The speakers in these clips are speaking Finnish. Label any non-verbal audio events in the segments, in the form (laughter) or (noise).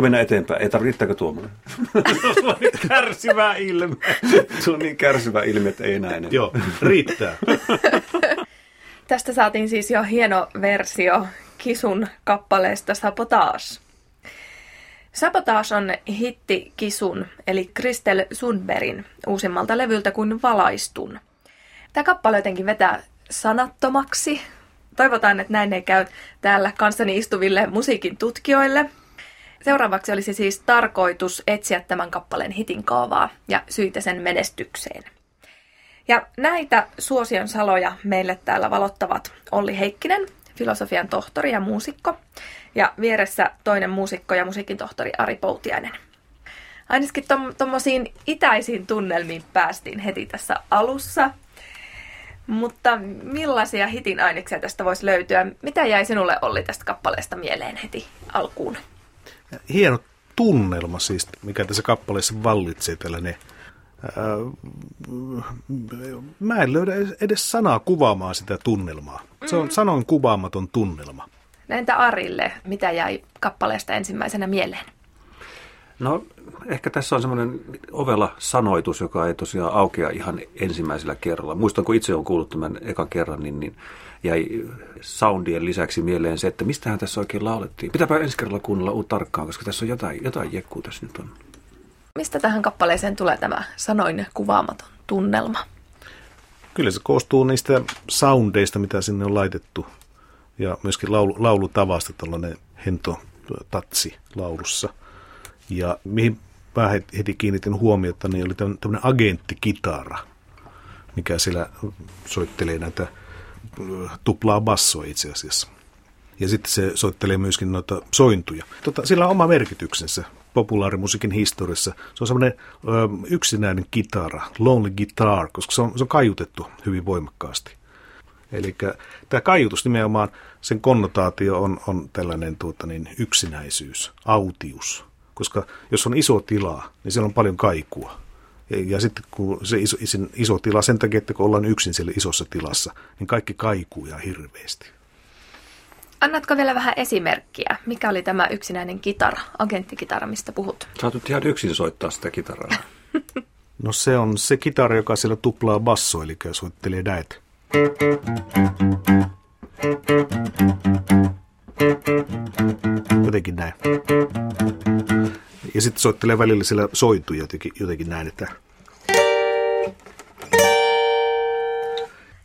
Eikö mennä eteenpäin? Ei tarvitse tuommoinen. (laughs) Kärsivä ilme. Se on niin kärsivä ilme, että ei enää. Joo, riittää. (laughs) Tästä saatiin siis jo hieno versio Kisun kappaleesta Sabotage. Sabotage on hitti Kisun, eli Kristel Sundbergin uusimmalta levyltä kuin Valaistun. Tämä kappale jotenkin vetää sanattomaksi. Toivotaan, että näin ei käy täällä kanssani istuville musiikin tutkijoille. Seuraavaksi olisi siis tarkoitus etsiä tämän kappaleen hitin kaavaa ja syitä sen menestykseen. Ja näitä suosion saloja meille täällä valottavat Olli Heikkinen, filosofian tohtori ja muusikko, ja vieressä toinen muusikko ja musiikin tohtori Ari Poutiainen. Ainakin tuommoisiin tom, itäisiin tunnelmiin päästiin heti tässä alussa. Mutta millaisia hitin aineksia tästä voisi löytyä? Mitä jäi sinulle Olli tästä kappaleesta mieleen heti alkuun? Hieno tunnelma siis, mikä tässä kappaleessa vallitsee tällainen mä en löydä edes sanaa kuvaamaan sitä tunnelmaa. Se on mm. sanoin kuvaamaton tunnelma. Entä Arille, mitä jäi kappaleesta ensimmäisenä mieleen? No ehkä tässä on semmoinen ovella sanoitus, joka ei tosiaan aukea ihan ensimmäisellä kerralla. Muistan, kun itse olen kuullut tämän ekan kerran, niin, niin jäi soundien lisäksi mieleen se, että mistähän tässä oikein laulettiin. Pitääpä ensi kerralla kuunnella tarkkaan, koska tässä on jotain, jotain jekkuu tässä nyt on. Mistä tähän kappaleeseen tulee tämä sanoin kuvaamaton tunnelma? Kyllä se koostuu niistä soundeista, mitä sinne on laitettu. Ja myöskin laulu, laulutavasta tällainen hento tatsi laulussa. Ja mihin mä heti kiinnitin huomiota, niin oli tämmöinen agenttikitara, mikä siellä soittelee näitä tuplaa bassoa itse asiassa. Ja sitten se soittelee myöskin noita sointuja. Tota, sillä on oma merkityksensä populaarimusiikin historiassa. Se on semmoinen ö, yksinäinen kitara, lonely guitar, koska se on, se on kaiutettu hyvin voimakkaasti. Eli tämä kaiutus nimenomaan, sen konnotaatio on, on tällainen tuota, niin, yksinäisyys, autius. Koska jos on iso tila, niin siellä on paljon kaikua. Ja, ja sitten kun se iso, iso tila, sen takia, että kun ollaan yksin siellä isossa tilassa, niin kaikki kaikuu ja hirveästi. Annatko vielä vähän esimerkkiä? Mikä oli tämä yksinäinen kitara, agenttikitara, mistä puhut? Sä nyt ihan yksin soittaa sitä kitaraa. (laughs) no se on se kitara, joka siellä tuplaa basso, eli soittelee näitä. Jotenkin näin. Ja sitten soittelee välillä siellä sointuja jotenkin, jotenkin näin, että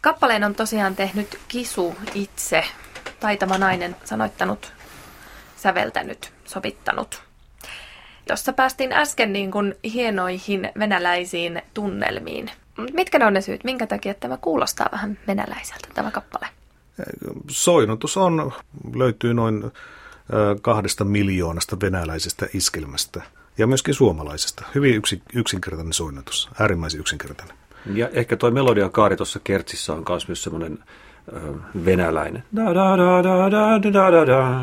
Kappaleen on tosiaan tehnyt Kisu itse taitava nainen sanoittanut, säveltänyt, sovittanut. Tuossa päästiin äsken niin kuin hienoihin venäläisiin tunnelmiin. Mitkä ne on ne syyt? Minkä takia tämä kuulostaa vähän venäläiseltä, tämä kappale? Soinnutus on, löytyy noin kahdesta miljoonasta venäläisestä iskelmästä ja myöskin suomalaisesta. Hyvin yksi, yksinkertainen soinnutus, äärimmäisen yksinkertainen. Ja ehkä tuo melodiakaari tuossa kertsissä on myös semmoinen venäläinen. Da, da, da, da, da, da, da, da.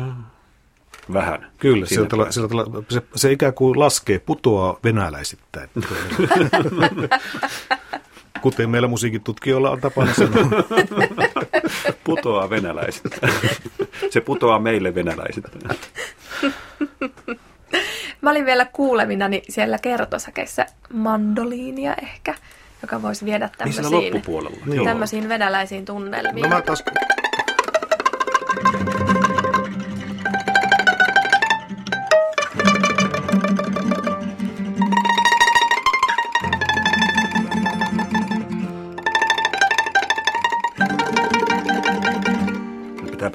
Vähän. Kyllä, sieltä, sieltä, se, se ikään kuin laskee, putoaa venäläisittäin. (laughs) Kuten meillä musiikitutkijoilla on tapana sanoa. (laughs) putoaa venäläisittäin. Se putoaa meille venäläisittäin. Mä olin vielä kuulevinani siellä kertosäkeissä mandoliinia ehkä joka voisi viedä tämmöisiin, niin tämmöisiin venäläisiin tunnelmiin. No mä taas...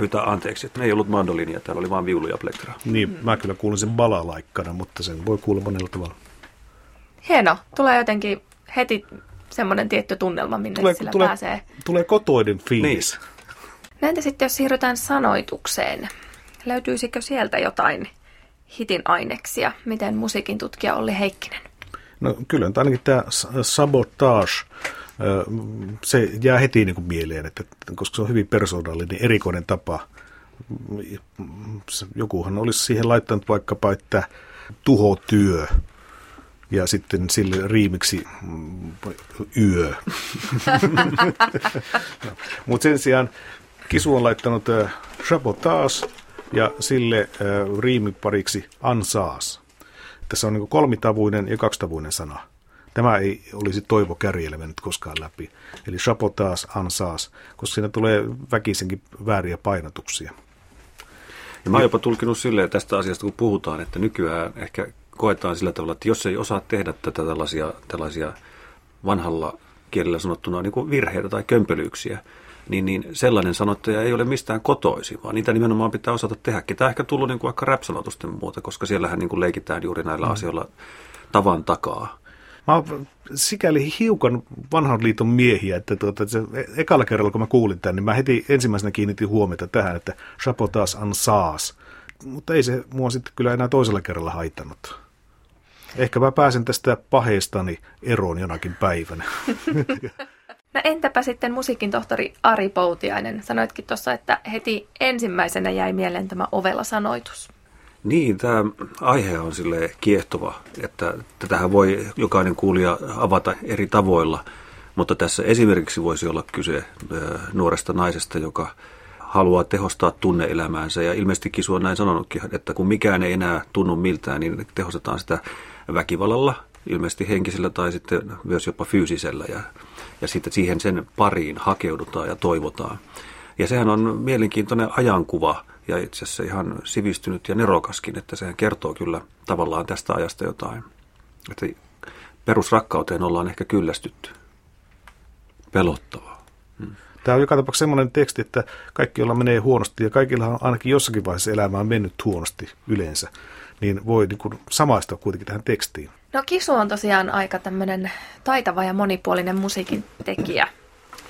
pyytää anteeksi, että ne ei ollut mandolinia, täällä oli vain viulu ja plektraa. Niin, mm. mä kyllä kuulin sen balalaikkana, mutta sen voi kuulla monella tavalla. Hieno, tulee jotenkin heti semmoinen tietty tunnelma, minne tulee, sillä tulee, pääsee. Tulee kotoiden fiilis. Niin. Näitä sitten, jos siirrytään sanoitukseen, löytyisikö sieltä jotain hitin aineksia? Miten musiikin tutkija Olli Heikkinen? No kyllä ainakin tämä sabotage, se jää heti niin kuin mieleen, että, koska se on hyvin persoonallinen, erikoinen tapa. Jokuhan olisi siihen laittanut vaikkapa, että tuhotyö ja sitten sille riimiksi mm, yö. (laughs) Mutta sen sijaan Kisu on laittanut taas ja sille riimipariksi ansaas. Tässä on niin kolmitavuinen ja kaksitavuinen sana. Tämä ei olisi Toivo Kärjelle mennyt koskaan läpi. Eli chapotas, ansaas, koska siinä tulee väkisenkin vääriä painotuksia. Ja mä oon jopa tulkinut silleen tästä asiasta, kun puhutaan, että nykyään ehkä koetaan sillä tavalla, että jos ei osaa tehdä tätä tällaisia, tällaisia vanhalla kielellä sanottuna niin kuin virheitä tai kömpelyyksiä, niin, niin sellainen sanottaja ei ole mistään kotoisin, vaan niitä nimenomaan pitää osata tehdäkin. Tämä on ehkä tullut niin kuin vaikka rap muuta, koska siellähän niin kuin leikitään juuri näillä mm. asioilla tavan takaa. Mä oon sikäli hiukan vanhan liiton miehiä, että tuota, se ekalla kerralla kun mä kuulin tämän, niin mä heti ensimmäisenä kiinnitin huomiota tähän, että chapotas en saas. Mutta ei se mua sitten kyllä enää toisella kerralla haitannut. Ehkä mä pääsen tästä paheestani eroon jonakin päivänä. (laughs) No entäpä sitten musiikin tohtori Ari Poutiainen? Sanoitkin tuossa, että heti ensimmäisenä jäi mieleen tämä ovella sanoitus. Niin, tämä aihe on sille kiehtova, että tätähän voi jokainen kuulija avata eri tavoilla, mutta tässä esimerkiksi voisi olla kyse nuoresta naisesta, joka haluaa tehostaa tunneelämäänsä ja ilmeisesti Kisu on näin sanonutkin, että kun mikään ei enää tunnu miltään, niin tehostetaan sitä väkivallalla, ilmeisesti henkisellä tai sitten myös jopa fyysisellä ja, ja sitten siihen sen pariin hakeudutaan ja toivotaan. Ja sehän on mielenkiintoinen ajankuva ja itse asiassa ihan sivistynyt ja nerokaskin, että sehän kertoo kyllä tavallaan tästä ajasta jotain. Että perusrakkauteen ollaan ehkä kyllästytty. Pelottavaa. Hmm. Tämä on joka tapauksessa sellainen teksti, että kaikki, joilla menee huonosti, ja kaikilla on ainakin jossakin vaiheessa elämää mennyt huonosti yleensä, niin voi niin kuin samaistua kuitenkin tähän tekstiin. No Kisu on tosiaan aika tämmöinen taitava ja monipuolinen musiikin tekijä.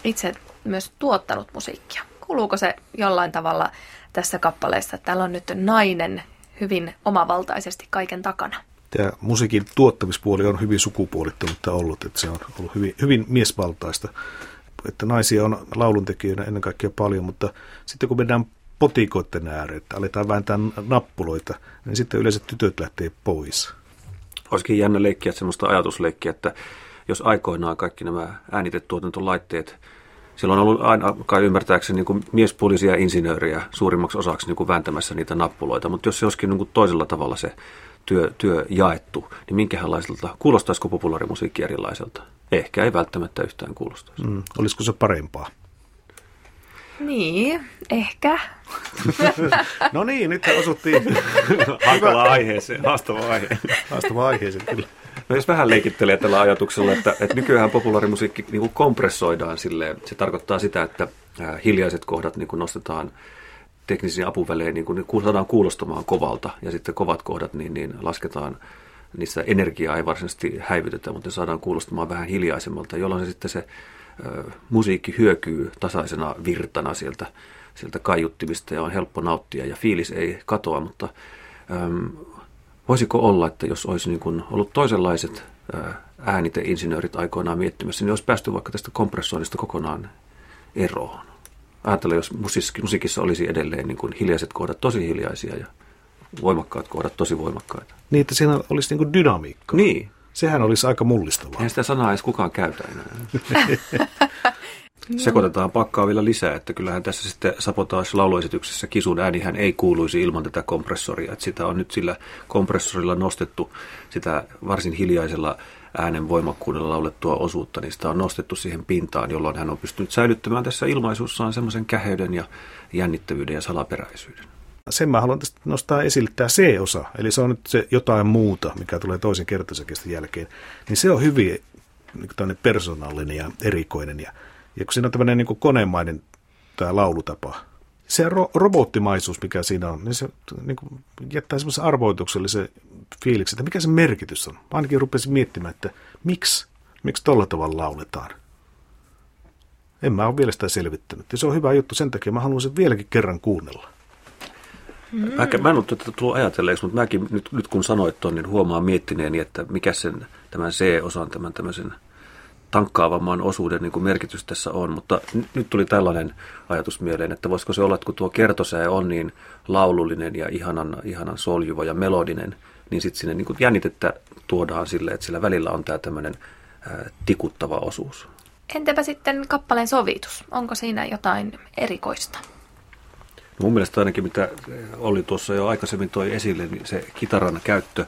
Itse myös tuottanut musiikkia. Kuuluuko se jollain tavalla tässä kappaleessa, että täällä on nyt nainen hyvin omavaltaisesti kaiken takana? Tämä musiikin tuottamispuoli on hyvin sukupuolittunutta ollut, että se on ollut hyvin, hyvin miesvaltaista. Että naisia on lauluntekijöinä ennen kaikkea paljon, mutta sitten kun mennään potikoiden ääreen, että aletaan vääntää nappuloita, niin sitten yleensä tytöt lähtee pois. Olisikin jännä leikkiä sellaista ajatusleikkiä, että jos aikoinaan kaikki nämä äänitetuotantolaitteet Silloin on ollut aina, kai ymmärtääkseni, niin kuin miespuolisia insinööriä suurimmaksi osaksi niin kuin vääntämässä niitä nappuloita, mutta jos se olisikin niin kuin toisella tavalla se työ, työ jaettu, niin minkälaiselta, kuulostaisiko populaarimusiikki erilaiselta? Ehkä ei välttämättä yhtään kuulostaisi. Mm, olisiko se parempaa? Niin, ehkä. (laughs) no niin, nyt osuttiin. (laughs) Hankala aiheeseen, haastava aihe. Haastava aiheeseen, kyllä. No jos vähän leikittelee tällä ajatuksella, että, että nykyään populaarimusiikki niin kuin kompressoidaan silleen, se tarkoittaa sitä, että hiljaiset kohdat niin kuin nostetaan teknisiin apuvälein, niin kuin, saadaan kuulostamaan kovalta, ja sitten kovat kohdat niin, niin lasketaan, niissä energiaa ei varsinaisesti häivytetä, mutta ne saadaan kuulostamaan vähän hiljaisemmalta, jolloin se sitten se ö, musiikki hyökyy tasaisena virtana sieltä, sieltä kaiuttimista ja on helppo nauttia. Ja fiilis ei katoa, mutta Voisiko olla, että jos olisi niin kuin ollut toisenlaiset ääniteinsinöörit aikoinaan miettimässä, niin olisi päästy vaikka tästä kompressoinnista kokonaan eroon? Ajattelen, jos musiikissa olisi edelleen niin kuin hiljaiset kohdat tosi hiljaisia ja voimakkaat kohdat tosi voimakkaita. Niin, että siinä olisi niin kuin dynamiikka. Niin. Sehän olisi aika mullistavaa. Eihän sitä sanaa edes kukaan käytä enää. (laughs) Sekoitetaan pakkaa vielä lisää, että kyllähän tässä sitten sapotaas lauluesityksessä kisun äänihän ei kuuluisi ilman tätä kompressoria. Että sitä on nyt sillä kompressorilla nostettu sitä varsin hiljaisella äänen voimakkuudella laulettua osuutta, niin sitä on nostettu siihen pintaan, jolloin hän on pystynyt säilyttämään tässä ilmaisuussaan semmoisen käheyden ja jännittävyyden ja salaperäisyyden. Sen mä haluan tästä nostaa esille tämä C-osa, eli se on nyt se jotain muuta, mikä tulee toisen kertosäkestä jälkeen. Niin se on hyvin niin persoonallinen ja erikoinen ja ja kun siinä on tämmöinen niin konemainen tämä laulutapa, se ro- robottimaisuus, mikä siinä on, niin se niin kuin jättää semmoisen arvoituksellisen fiiliksen, että mikä se merkitys on. Mä ainakin rupesin miettimään, että miksi, miksi tolla tavalla lauletaan. En mä ole vielä sitä selvittänyt. Ja se on hyvä juttu, sen takia mä haluan sen vieläkin kerran kuunnella. Mm. Mä, mä en ole tätä tullut ajatelleeksi, mutta mäkin nyt, nyt kun sanoit tuon, niin huomaan miettineeni, että mikä sen tämän C-osan, tämän tämmöisen – tankkaavamman osuuden niin kuin merkitys tässä on, mutta nyt tuli tällainen ajatus mieleen, että voisiko se olla, että kun tuo kertosää on niin laulullinen ja ihanan, ihanan soljuva ja melodinen, niin sitten sinne niin kuin jännitettä tuodaan sille, että sillä välillä on tämä tämmöinen ää, tikuttava osuus. Entäpä sitten kappaleen sovitus? Onko siinä jotain erikoista? No mun mielestä ainakin mitä oli tuossa jo aikaisemmin toi esille, niin se kitaran käyttö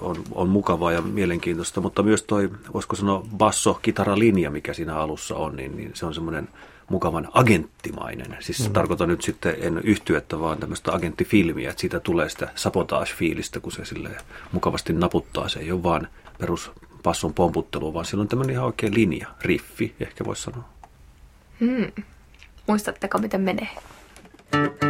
on, on mukavaa ja mielenkiintoista, mutta myös toi, voisiko sanoa basso-kitaralinja, mikä siinä alussa on, niin, niin se on semmoinen mukavan agenttimainen. Siis mm. tarkoitan nyt sitten en yhtyettä, vaan tämmöistä agenttifilmiä, että siitä tulee sitä sabotage-fiilistä, kun se sille mukavasti naputtaa. Se ei ole vaan perus passon pomputtelu, vaan sillä on tämmöinen ihan oikein linja, riffi, ehkä voisi sanoa. Hmm. Muistatteko, miten menee? Joo.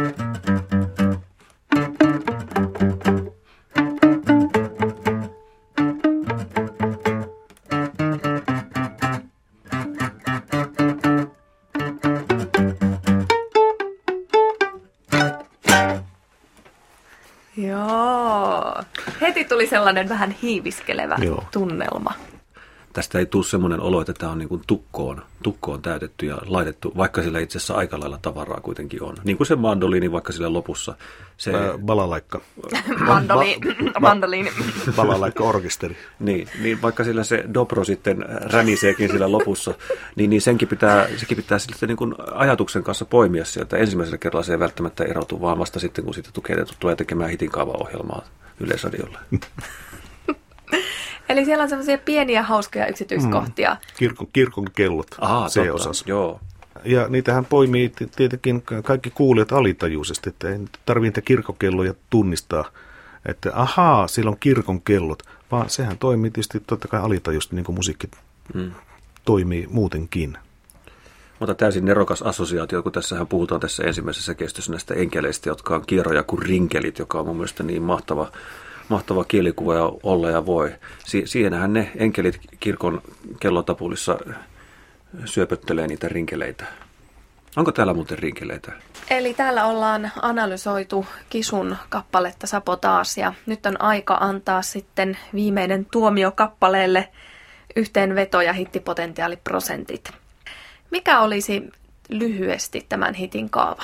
Tuli sellainen vähän hiiviskelevä Joo. tunnelma tästä ei tule semmoinen olo, että tämä on niin kuin tukkoon, tukkoon täytetty ja laitettu, vaikka sillä itse asiassa aika lailla tavaraa kuitenkin on. Niin kuin se mandoliini vaikka sillä lopussa. Se... Ää, balalaikka. (laughs) Mandoli, mandoliini. balalaikka orkesteri. niin, niin, vaikka sillä se dobro sitten räniseekin sillä lopussa, niin, niin senkin pitää, sekin pitää sitten niin kuin ajatuksen kanssa poimia sieltä. Ensimmäisellä kerralla se ei välttämättä erotu, vaan vasta sitten, kun siitä tulee tekemään hitin ohjelmaa Yleisradiolle. Eli siellä on semmoisia pieniä hauskoja yksityiskohtia. Mm. Kirkon, kirkon kellot, Aha, se osas. Joo. Ja niitähän poimii tietenkin kaikki kuulijat alitajuisesti, että ei tarvitse kirkokelloja tunnistaa, että ahaa, siellä on kirkon kellot, vaan sehän toimii tietysti totta kai alitajuisesti, niin kuin musiikki mm. toimii muutenkin. Mutta täysin nerokas assosiaatio, kun tässähän puhutaan tässä ensimmäisessä kestossa näistä enkeleistä, jotka on kierroja kuin rinkelit, joka on mun mielestä niin mahtava mahtava kielikuva ja olla ja voi. Si- siihenhän ne enkelit kirkon kellotapulissa syöpöttelee niitä rinkeleitä. Onko täällä muuten rinkeleitä? Eli täällä ollaan analysoitu Kisun kappaletta Sapotaas ja nyt on aika antaa sitten viimeinen tuomio kappaleelle yhteenveto ja hittipotentiaaliprosentit. Mikä olisi lyhyesti tämän hitin kaava?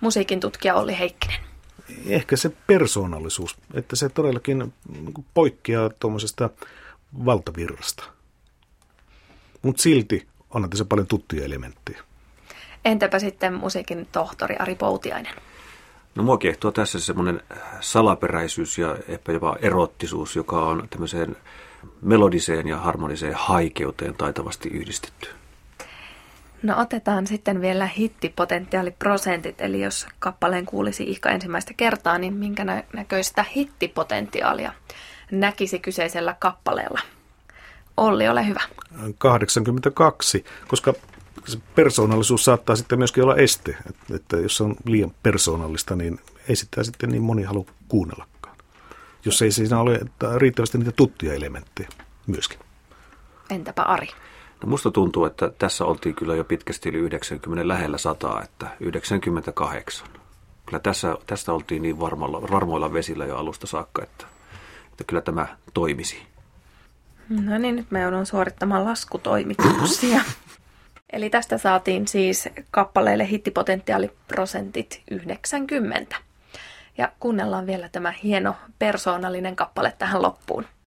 Musiikin tutkija Olli Heikkinen ehkä se persoonallisuus, että se todellakin poikkeaa tuommoisesta valtavirrasta. Mutta silti on tässä paljon tuttuja elementtejä. Entäpä sitten musiikin tohtori Ari Poutiainen? No mua kiehtoo tässä semmoinen salaperäisyys ja ehkä jopa erottisuus, joka on tämmöiseen melodiseen ja harmoniseen haikeuteen taitavasti yhdistetty. No otetaan sitten vielä hittipotentiaaliprosentit, eli jos kappaleen kuulisi ihka ensimmäistä kertaa, niin minkä näköistä hittipotentiaalia näkisi kyseisellä kappaleella? Olli, ole hyvä. 82, koska se persoonallisuus saattaa sitten myöskin olla este, että, että jos se on liian persoonallista, niin ei sitä sitten niin moni halua kuunnellakaan. Jos ei siinä ole riittävästi niitä tuttuja elementtejä myöskin. Entäpä Ari? No musta tuntuu, että tässä oltiin kyllä jo pitkästi yli 90 lähellä sataa, että 98. Kyllä tässä, tästä oltiin niin varmoilla, varmoilla vesillä jo alusta saakka, että, että kyllä tämä toimisi. No niin, nyt me joudun suorittamaan laskutoimituksia. (humming) Eli tästä saatiin siis kappaleille hittipotentiaaliprosentit 90. Ja kuunnellaan vielä tämä hieno persoonallinen kappale tähän loppuun.